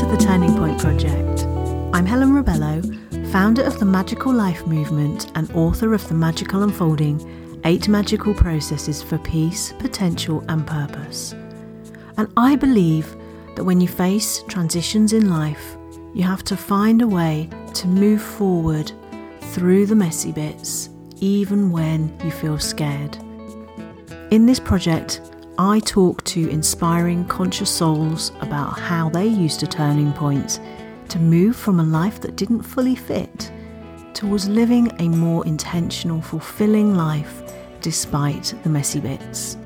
to the Turning Point Project. I'm Helen Rebello, founder of the Magical Life Movement and author of The Magical Unfolding Eight Magical Processes for Peace, Potential, and Purpose. And I believe that when you face transitions in life, you have to find a way to move forward through the messy bits, even when you feel scared. In this project, I talk to inspiring conscious souls about how they used a turning point to move from a life that didn't fully fit towards living a more intentional, fulfilling life despite the messy bits.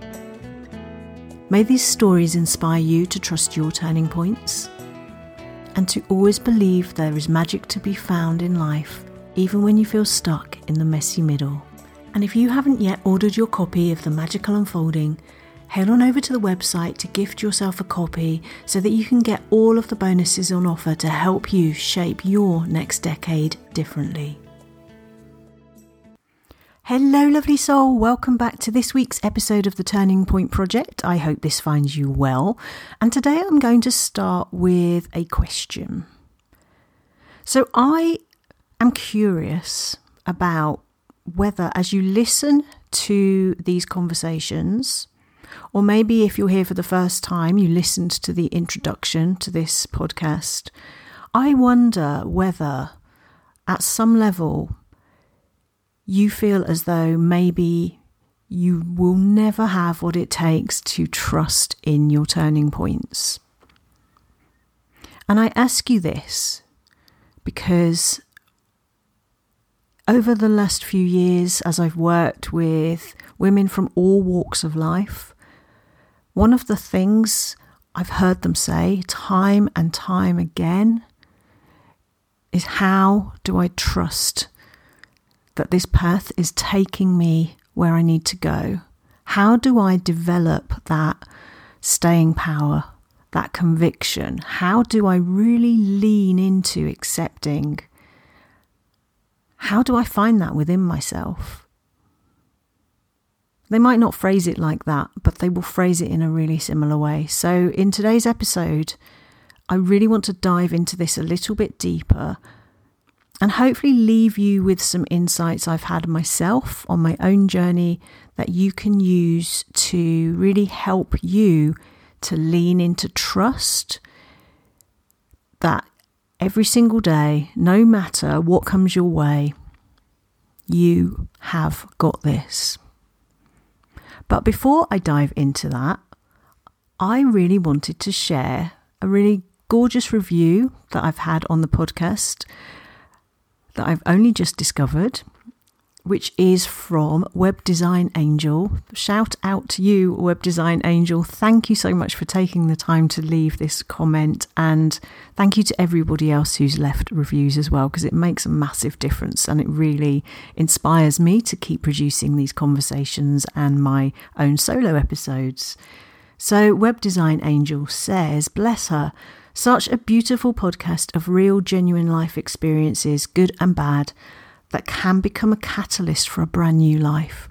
May these stories inspire you to trust your turning points and to always believe there is magic to be found in life, even when you feel stuck in the messy middle. And if you haven't yet ordered your copy of The Magical Unfolding, head on over to the website to gift yourself a copy so that you can get all of the bonuses on offer to help you shape your next decade differently. Hello, lovely soul. Welcome back to this week's episode of the Turning Point Project. I hope this finds you well. And today I'm going to start with a question. So, I am curious about whether, as you listen to these conversations, or maybe if you're here for the first time, you listened to the introduction to this podcast. I wonder whether at some level you feel as though maybe you will never have what it takes to trust in your turning points. And I ask you this because over the last few years, as I've worked with women from all walks of life, one of the things I've heard them say time and time again is how do I trust that this path is taking me where I need to go? How do I develop that staying power, that conviction? How do I really lean into accepting? How do I find that within myself? They might not phrase it like that, but they will phrase it in a really similar way. So, in today's episode, I really want to dive into this a little bit deeper and hopefully leave you with some insights I've had myself on my own journey that you can use to really help you to lean into trust that every single day, no matter what comes your way, you have got this. But before I dive into that, I really wanted to share a really gorgeous review that I've had on the podcast that I've only just discovered which is from Web Design Angel. Shout out to you, Web Design Angel. Thank you so much for taking the time to leave this comment. And thank you to everybody else who's left reviews as well, because it makes a massive difference and it really inspires me to keep producing these conversations and my own solo episodes. So, Web Design Angel says, Bless her. Such a beautiful podcast of real, genuine life experiences, good and bad that can become a catalyst for a brand new life.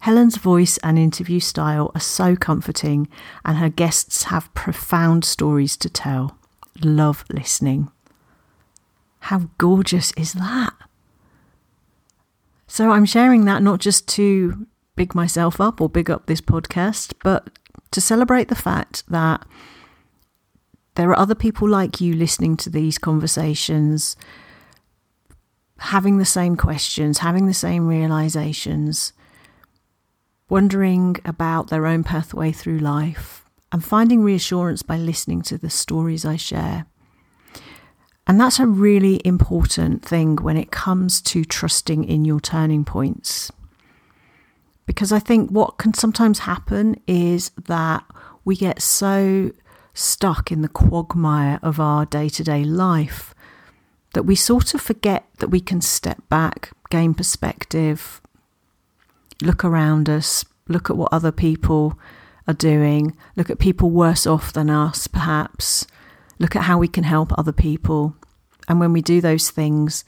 Helen's voice and interview style are so comforting, and her guests have profound stories to tell. Love listening. How gorgeous is that? So, I'm sharing that not just to big myself up or big up this podcast, but to celebrate the fact that there are other people like you listening to these conversations having the same questions, having the same realizations, wondering about their own pathway through life, and finding reassurance by listening to the stories I share. And that's a really important thing when it comes to trusting in your turning points. Because I think what can sometimes happen is that we get so stuck in the quagmire of our day to day life that we sort of forget that we can step back, gain perspective, look around us, look at what other people are doing, look at people worse off than us, perhaps, look at how we can help other people. And when we do those things,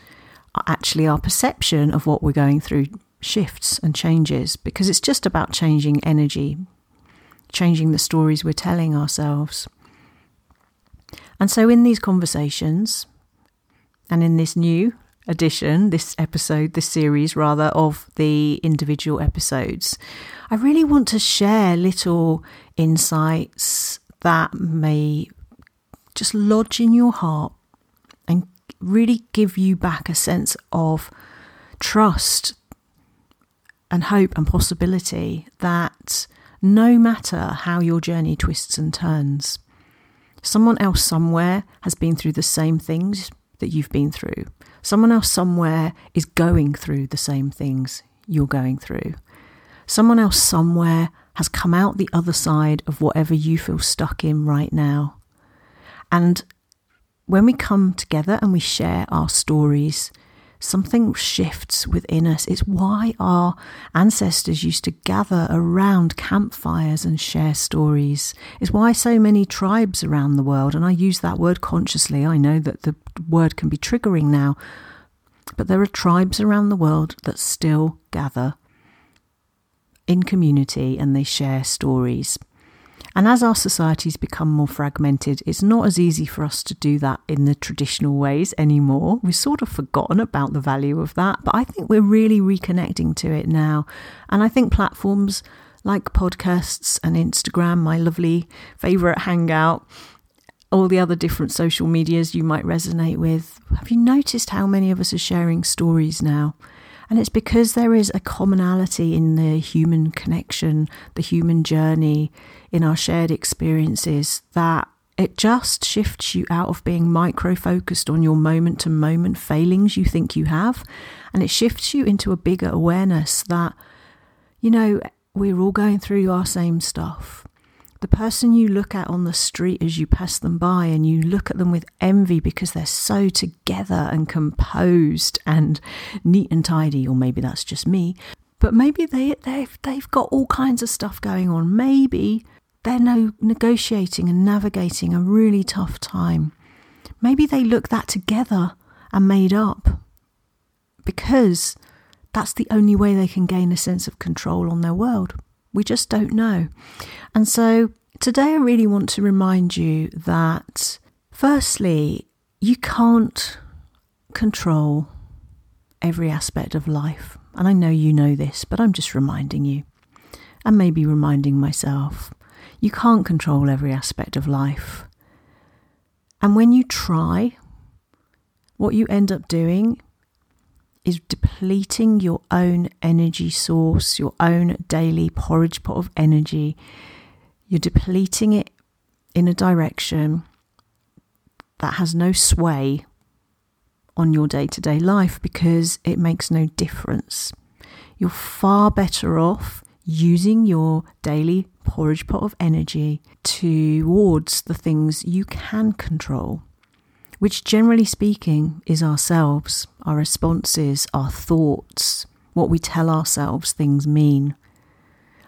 actually our perception of what we're going through shifts and changes because it's just about changing energy, changing the stories we're telling ourselves. And so, in these conversations, and in this new edition, this episode, this series rather, of the individual episodes, I really want to share little insights that may just lodge in your heart and really give you back a sense of trust and hope and possibility that no matter how your journey twists and turns, someone else somewhere has been through the same things that you've been through. Someone else somewhere is going through the same things you're going through. Someone else somewhere has come out the other side of whatever you feel stuck in right now. And when we come together and we share our stories, something shifts within us. It's why our ancestors used to gather around campfires and share stories. It's why so many tribes around the world, and I use that word consciously, I know that the word can be triggering now, but there are tribes around the world that still gather in community and they share stories. And as our societies become more fragmented, it's not as easy for us to do that in the traditional ways anymore. We've sort of forgotten about the value of that, but I think we're really reconnecting to it now. And I think platforms like podcasts and Instagram, my lovely favourite hangout, all the other different social medias you might resonate with. Have you noticed how many of us are sharing stories now? And it's because there is a commonality in the human connection, the human journey, in our shared experiences that it just shifts you out of being micro focused on your moment to moment failings you think you have. And it shifts you into a bigger awareness that, you know, we're all going through our same stuff the person you look at on the street as you pass them by and you look at them with envy because they're so together and composed and neat and tidy, or maybe that's just me. But maybe they, they've, they've got all kinds of stuff going on. Maybe they're no, negotiating and navigating a really tough time. Maybe they look that together and made up because that's the only way they can gain a sense of control on their world. We just don't know. And so today I really want to remind you that, firstly, you can't control every aspect of life. And I know you know this, but I'm just reminding you, and maybe reminding myself. You can't control every aspect of life. And when you try, what you end up doing is depleting your own energy source, your own daily porridge pot of energy. You're depleting it in a direction that has no sway on your day to day life because it makes no difference. You're far better off using your daily porridge pot of energy towards the things you can control which generally speaking is ourselves, our responses, our thoughts, what we tell ourselves things mean,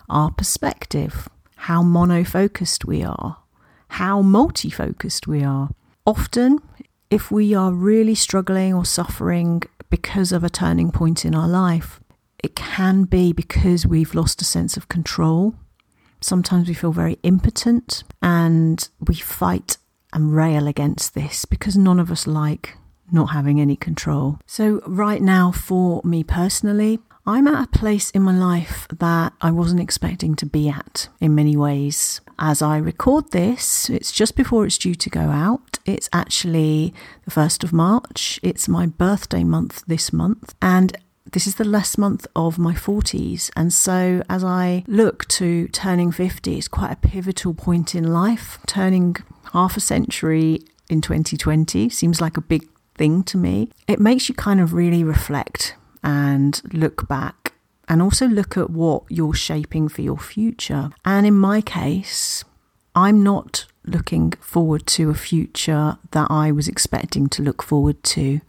our perspective, how monofocused we are, how multi-focused we are. Often, if we are really struggling or suffering because of a turning point in our life, it can be because we've lost a sense of control. Sometimes we feel very impotent and we fight and rail against this because none of us like not having any control. So, right now, for me personally, I'm at a place in my life that I wasn't expecting to be at in many ways. As I record this, it's just before it's due to go out. It's actually the 1st of March. It's my birthday month this month. And this is the last month of my 40s. And so, as I look to turning 50, it's quite a pivotal point in life. Turning half a century in 2020 seems like a big thing to me. It makes you kind of really reflect and look back and also look at what you're shaping for your future. And in my case, I'm not looking forward to a future that I was expecting to look forward to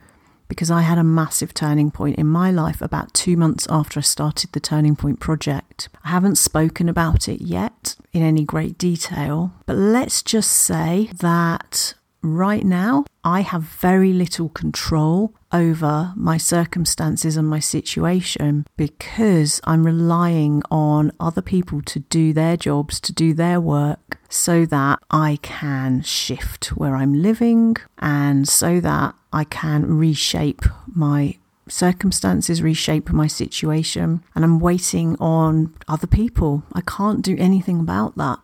because I had a massive turning point in my life about two months after I started the Turning Point project. I haven't spoken about it yet in any great detail, but let's just say that right now, I have very little control over my circumstances and my situation because I'm relying on other people to do their jobs, to do their work, so that I can shift where I'm living and so that I can reshape my circumstances reshape my situation and I'm waiting on other people. I can't do anything about that.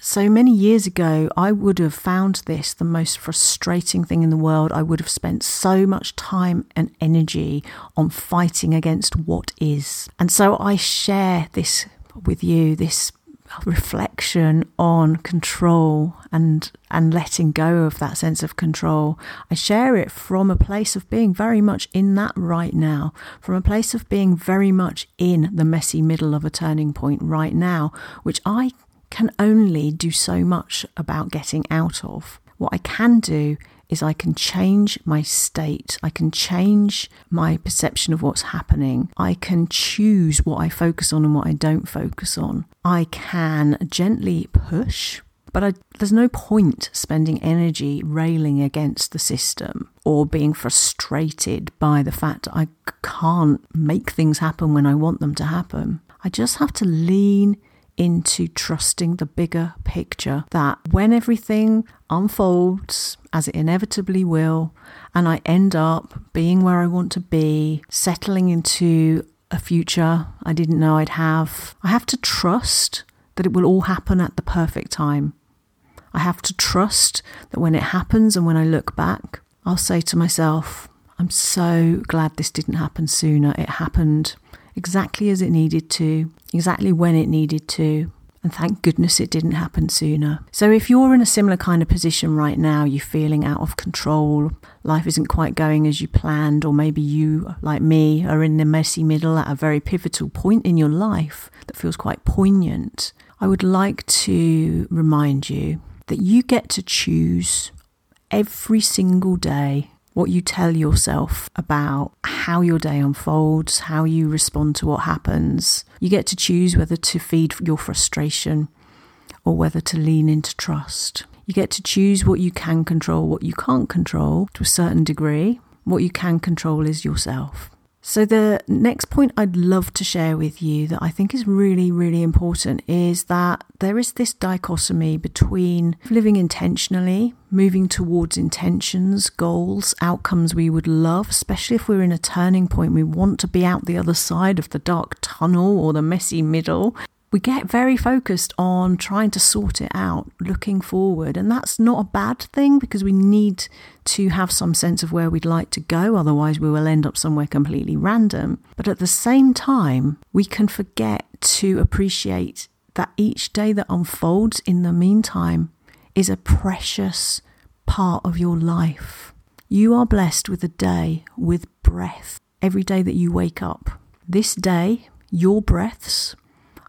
So many years ago, I would have found this the most frustrating thing in the world. I would have spent so much time and energy on fighting against what is. And so I share this with you, this reflection on control and and letting go of that sense of control i share it from a place of being very much in that right now from a place of being very much in the messy middle of a turning point right now which i can only do so much about getting out of what i can do is I can change my state. I can change my perception of what's happening. I can choose what I focus on and what I don't focus on. I can gently push, but I, there's no point spending energy railing against the system or being frustrated by the fact I can't make things happen when I want them to happen. I just have to lean into trusting the bigger picture that when everything unfolds as it inevitably will, and I end up being where I want to be, settling into a future I didn't know I'd have, I have to trust that it will all happen at the perfect time. I have to trust that when it happens and when I look back, I'll say to myself, I'm so glad this didn't happen sooner. It happened exactly as it needed to, exactly when it needed to. And thank goodness it didn't happen sooner. So, if you're in a similar kind of position right now, you're feeling out of control, life isn't quite going as you planned, or maybe you, like me, are in the messy middle at a very pivotal point in your life that feels quite poignant, I would like to remind you that you get to choose every single day what you tell yourself about how your day unfolds, how you respond to what happens. You get to choose whether to feed your frustration or whether to lean into trust. You get to choose what you can control, what you can't control to a certain degree. What you can control is yourself. So, the next point I'd love to share with you that I think is really, really important is that there is this dichotomy between living intentionally, moving towards intentions, goals, outcomes we would love, especially if we're in a turning point, we want to be out the other side of the dark tunnel or the messy middle, we get very focused on trying to sort it out, looking forward. And that's not a bad thing because we need to have some sense of where we'd like to go. Otherwise, we will end up somewhere completely random. But at the same time, we can forget to appreciate that each day that unfolds in the meantime is a precious part of your life. You are blessed with a day with breath every day that you wake up. This day, your breaths,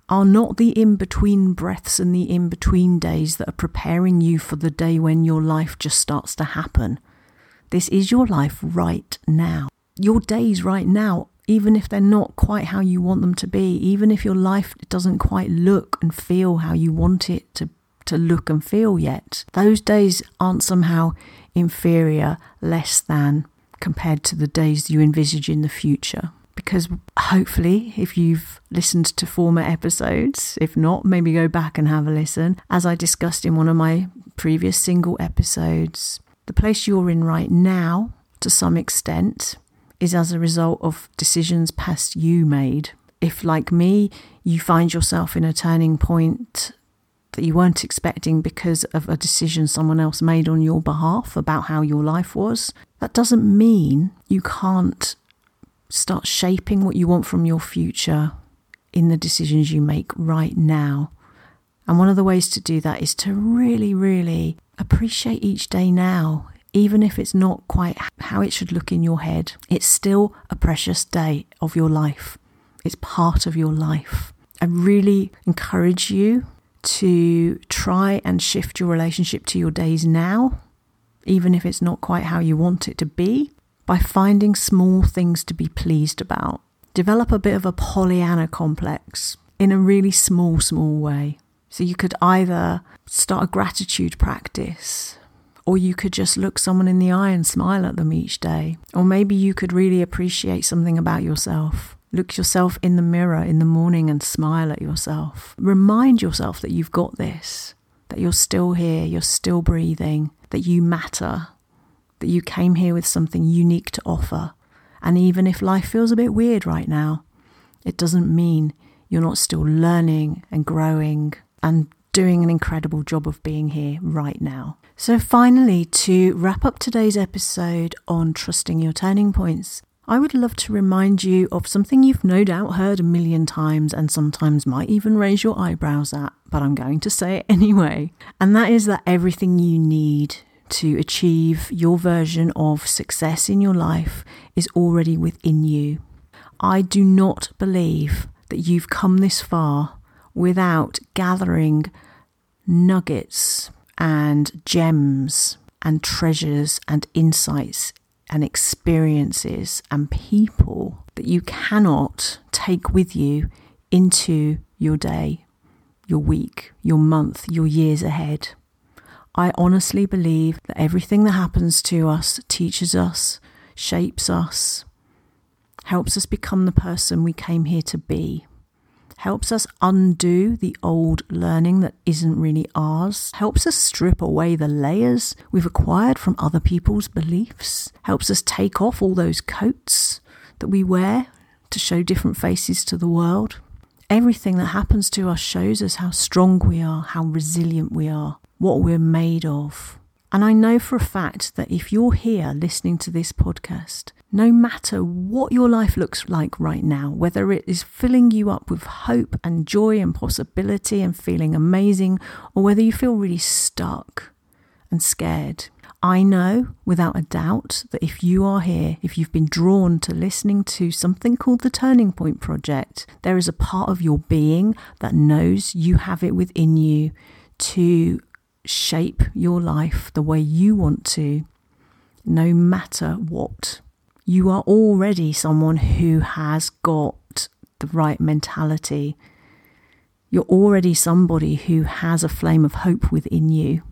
are not the in between breaths and the in between days that are preparing you for the day when your life just starts to happen. This is your life right now. Your days right now, even if they're not quite how you want them to be, even if your life doesn't quite look and feel how you want it to, to look and feel yet, those days aren't somehow inferior, less than compared to the days you envisage in the future because hopefully, if you've listened to former episodes, if not, maybe go back and have a listen. As I discussed in one of my previous single episodes, the place you're in right now, to some extent, is as a result of decisions past you made. If, like me, you find yourself in a turning point that you weren't expecting because of a decision someone else made on your behalf about how your life was, that doesn't mean you can't Start shaping what you want from your future in the decisions you make right now. And one of the ways to do that is to really, really appreciate each day now, even if it's not quite how it should look in your head. It's still a precious day of your life, it's part of your life. I really encourage you to try and shift your relationship to your days now, even if it's not quite how you want it to be by finding small things to be pleased about. Develop a bit of a Pollyanna complex in a really small, small way. So you could either start a gratitude practice Or you could just look someone in the eye and smile at them each day. Or maybe you could really appreciate something about yourself. Look yourself in the mirror in the morning and smile at yourself. Remind yourself that you've got this, that you're still here, you're still breathing, that you matter, that you came here with something unique to offer. And even if life feels a bit weird right now, it doesn't mean you're not still learning and growing and doing an incredible job of being here right now. So, finally, to wrap up today's episode on trusting your turning points, I would love to remind you of something you've no doubt heard a million times and sometimes might even raise your eyebrows at, but I'm going to say it anyway. And that is that everything you need to achieve your version of success in your life is already within you. I do not believe that you've come this far without gathering nuggets and gems and treasures and insights and experiences and people that you cannot take with you into your day, your week, your month, your years ahead. I honestly believe that everything that happens to us teaches us, shapes us, helps us become the person we came here to be helps us undo the old learning that isn't really ours, helps us strip away the layers we've acquired from other people's beliefs, helps us take off all those coats that we wear to show different faces to the world. Everything that happens to us shows us how strong we are, how resilient we are, what we're made of. And I know for a fact that if you're here listening to this podcast no matter what your life looks like right now, whether it is filling you up with hope and joy and possibility and feeling amazing, or whether you feel really stuck and scared. I know without a doubt that if you are here, if you've been drawn to listening to something called the Turning Point Project, there is a part of your being that knows you have it within you to shape your life the way you want to, no matter what you are already someone who has got the right mentality. You're already somebody who has a flame of hope within you.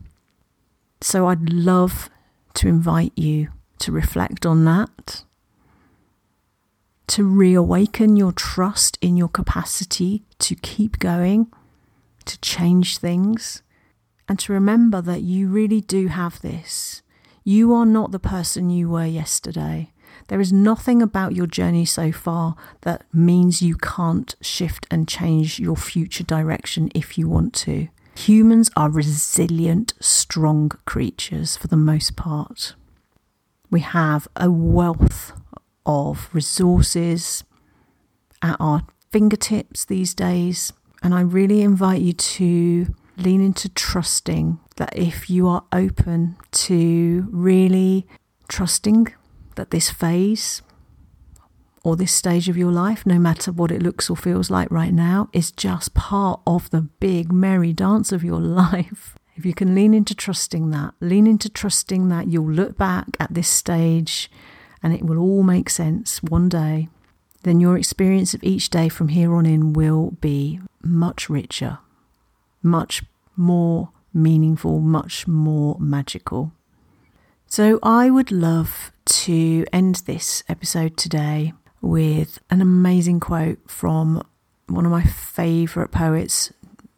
So I'd love to invite you to reflect on that, to reawaken your trust in your capacity to keep going, to change things, and to remember that you really do have this. You are not the person you were yesterday. There is nothing about your journey so far that means you can't shift and change your future direction if you want to. Humans are resilient, strong creatures for the most part. We have a wealth of resources at our fingertips these days, and I really invite you to lean into trusting that if you are open to really trusting that this phase or this stage of your life, no matter what it looks or feels like right now, is just part of the big merry dance of your life. If you can lean into trusting that, lean into trusting that you'll look back at this stage and it will all make sense one day, then your experience of each day from here on in will be much richer, much more meaningful, much more magical. So, I would love to end this episode today with an amazing quote from one of my favourite poets,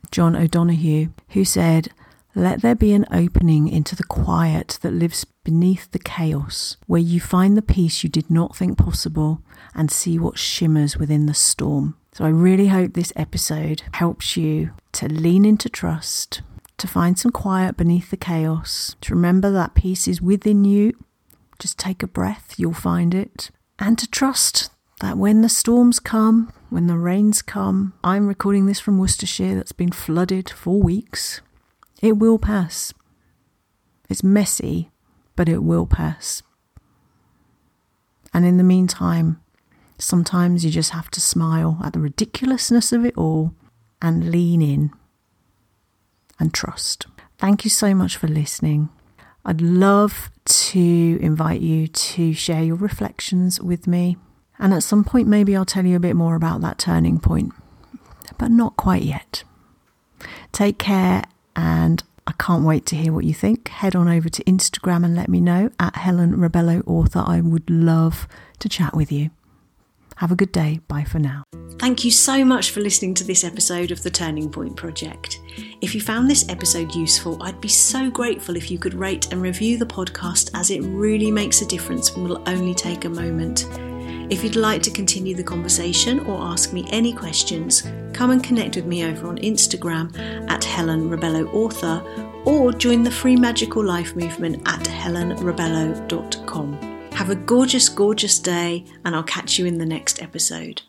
John O'Donohue, who said, Let there be an opening into the quiet that lives beneath the chaos, where you find the peace you did not think possible and see what shimmers within the storm. So I really hope this episode helps you to lean into trust, to find some quiet beneath the chaos, to remember that peace is within you just take a breath, you'll find it. And to trust that when the storms come, when the rains come, I'm recording this from Worcestershire that's been flooded for weeks, it will pass. It's messy, but it will pass. And in the meantime, sometimes you just have to smile at the ridiculousness of it all and lean in and trust. Thank you so much for listening. I'd love to invite you to share your reflections with me. And at some point, maybe I'll tell you a bit more about that turning point, but not quite yet. Take care, and I can't wait to hear what you think. Head on over to Instagram and let me know at Helen Rebello Author. I would love to chat with you. Have a good day. Bye for now. Thank you so much for listening to this episode of the Turning Point Project. If you found this episode useful, I'd be so grateful if you could rate and review the podcast as it really makes a difference and will only take a moment. If you'd like to continue the conversation or ask me any questions, come and connect with me over on Instagram at Helen Rebello Author or join the free magical life movement at helenrebello.com. Have a gorgeous, gorgeous day, and I'll catch you in the next episode.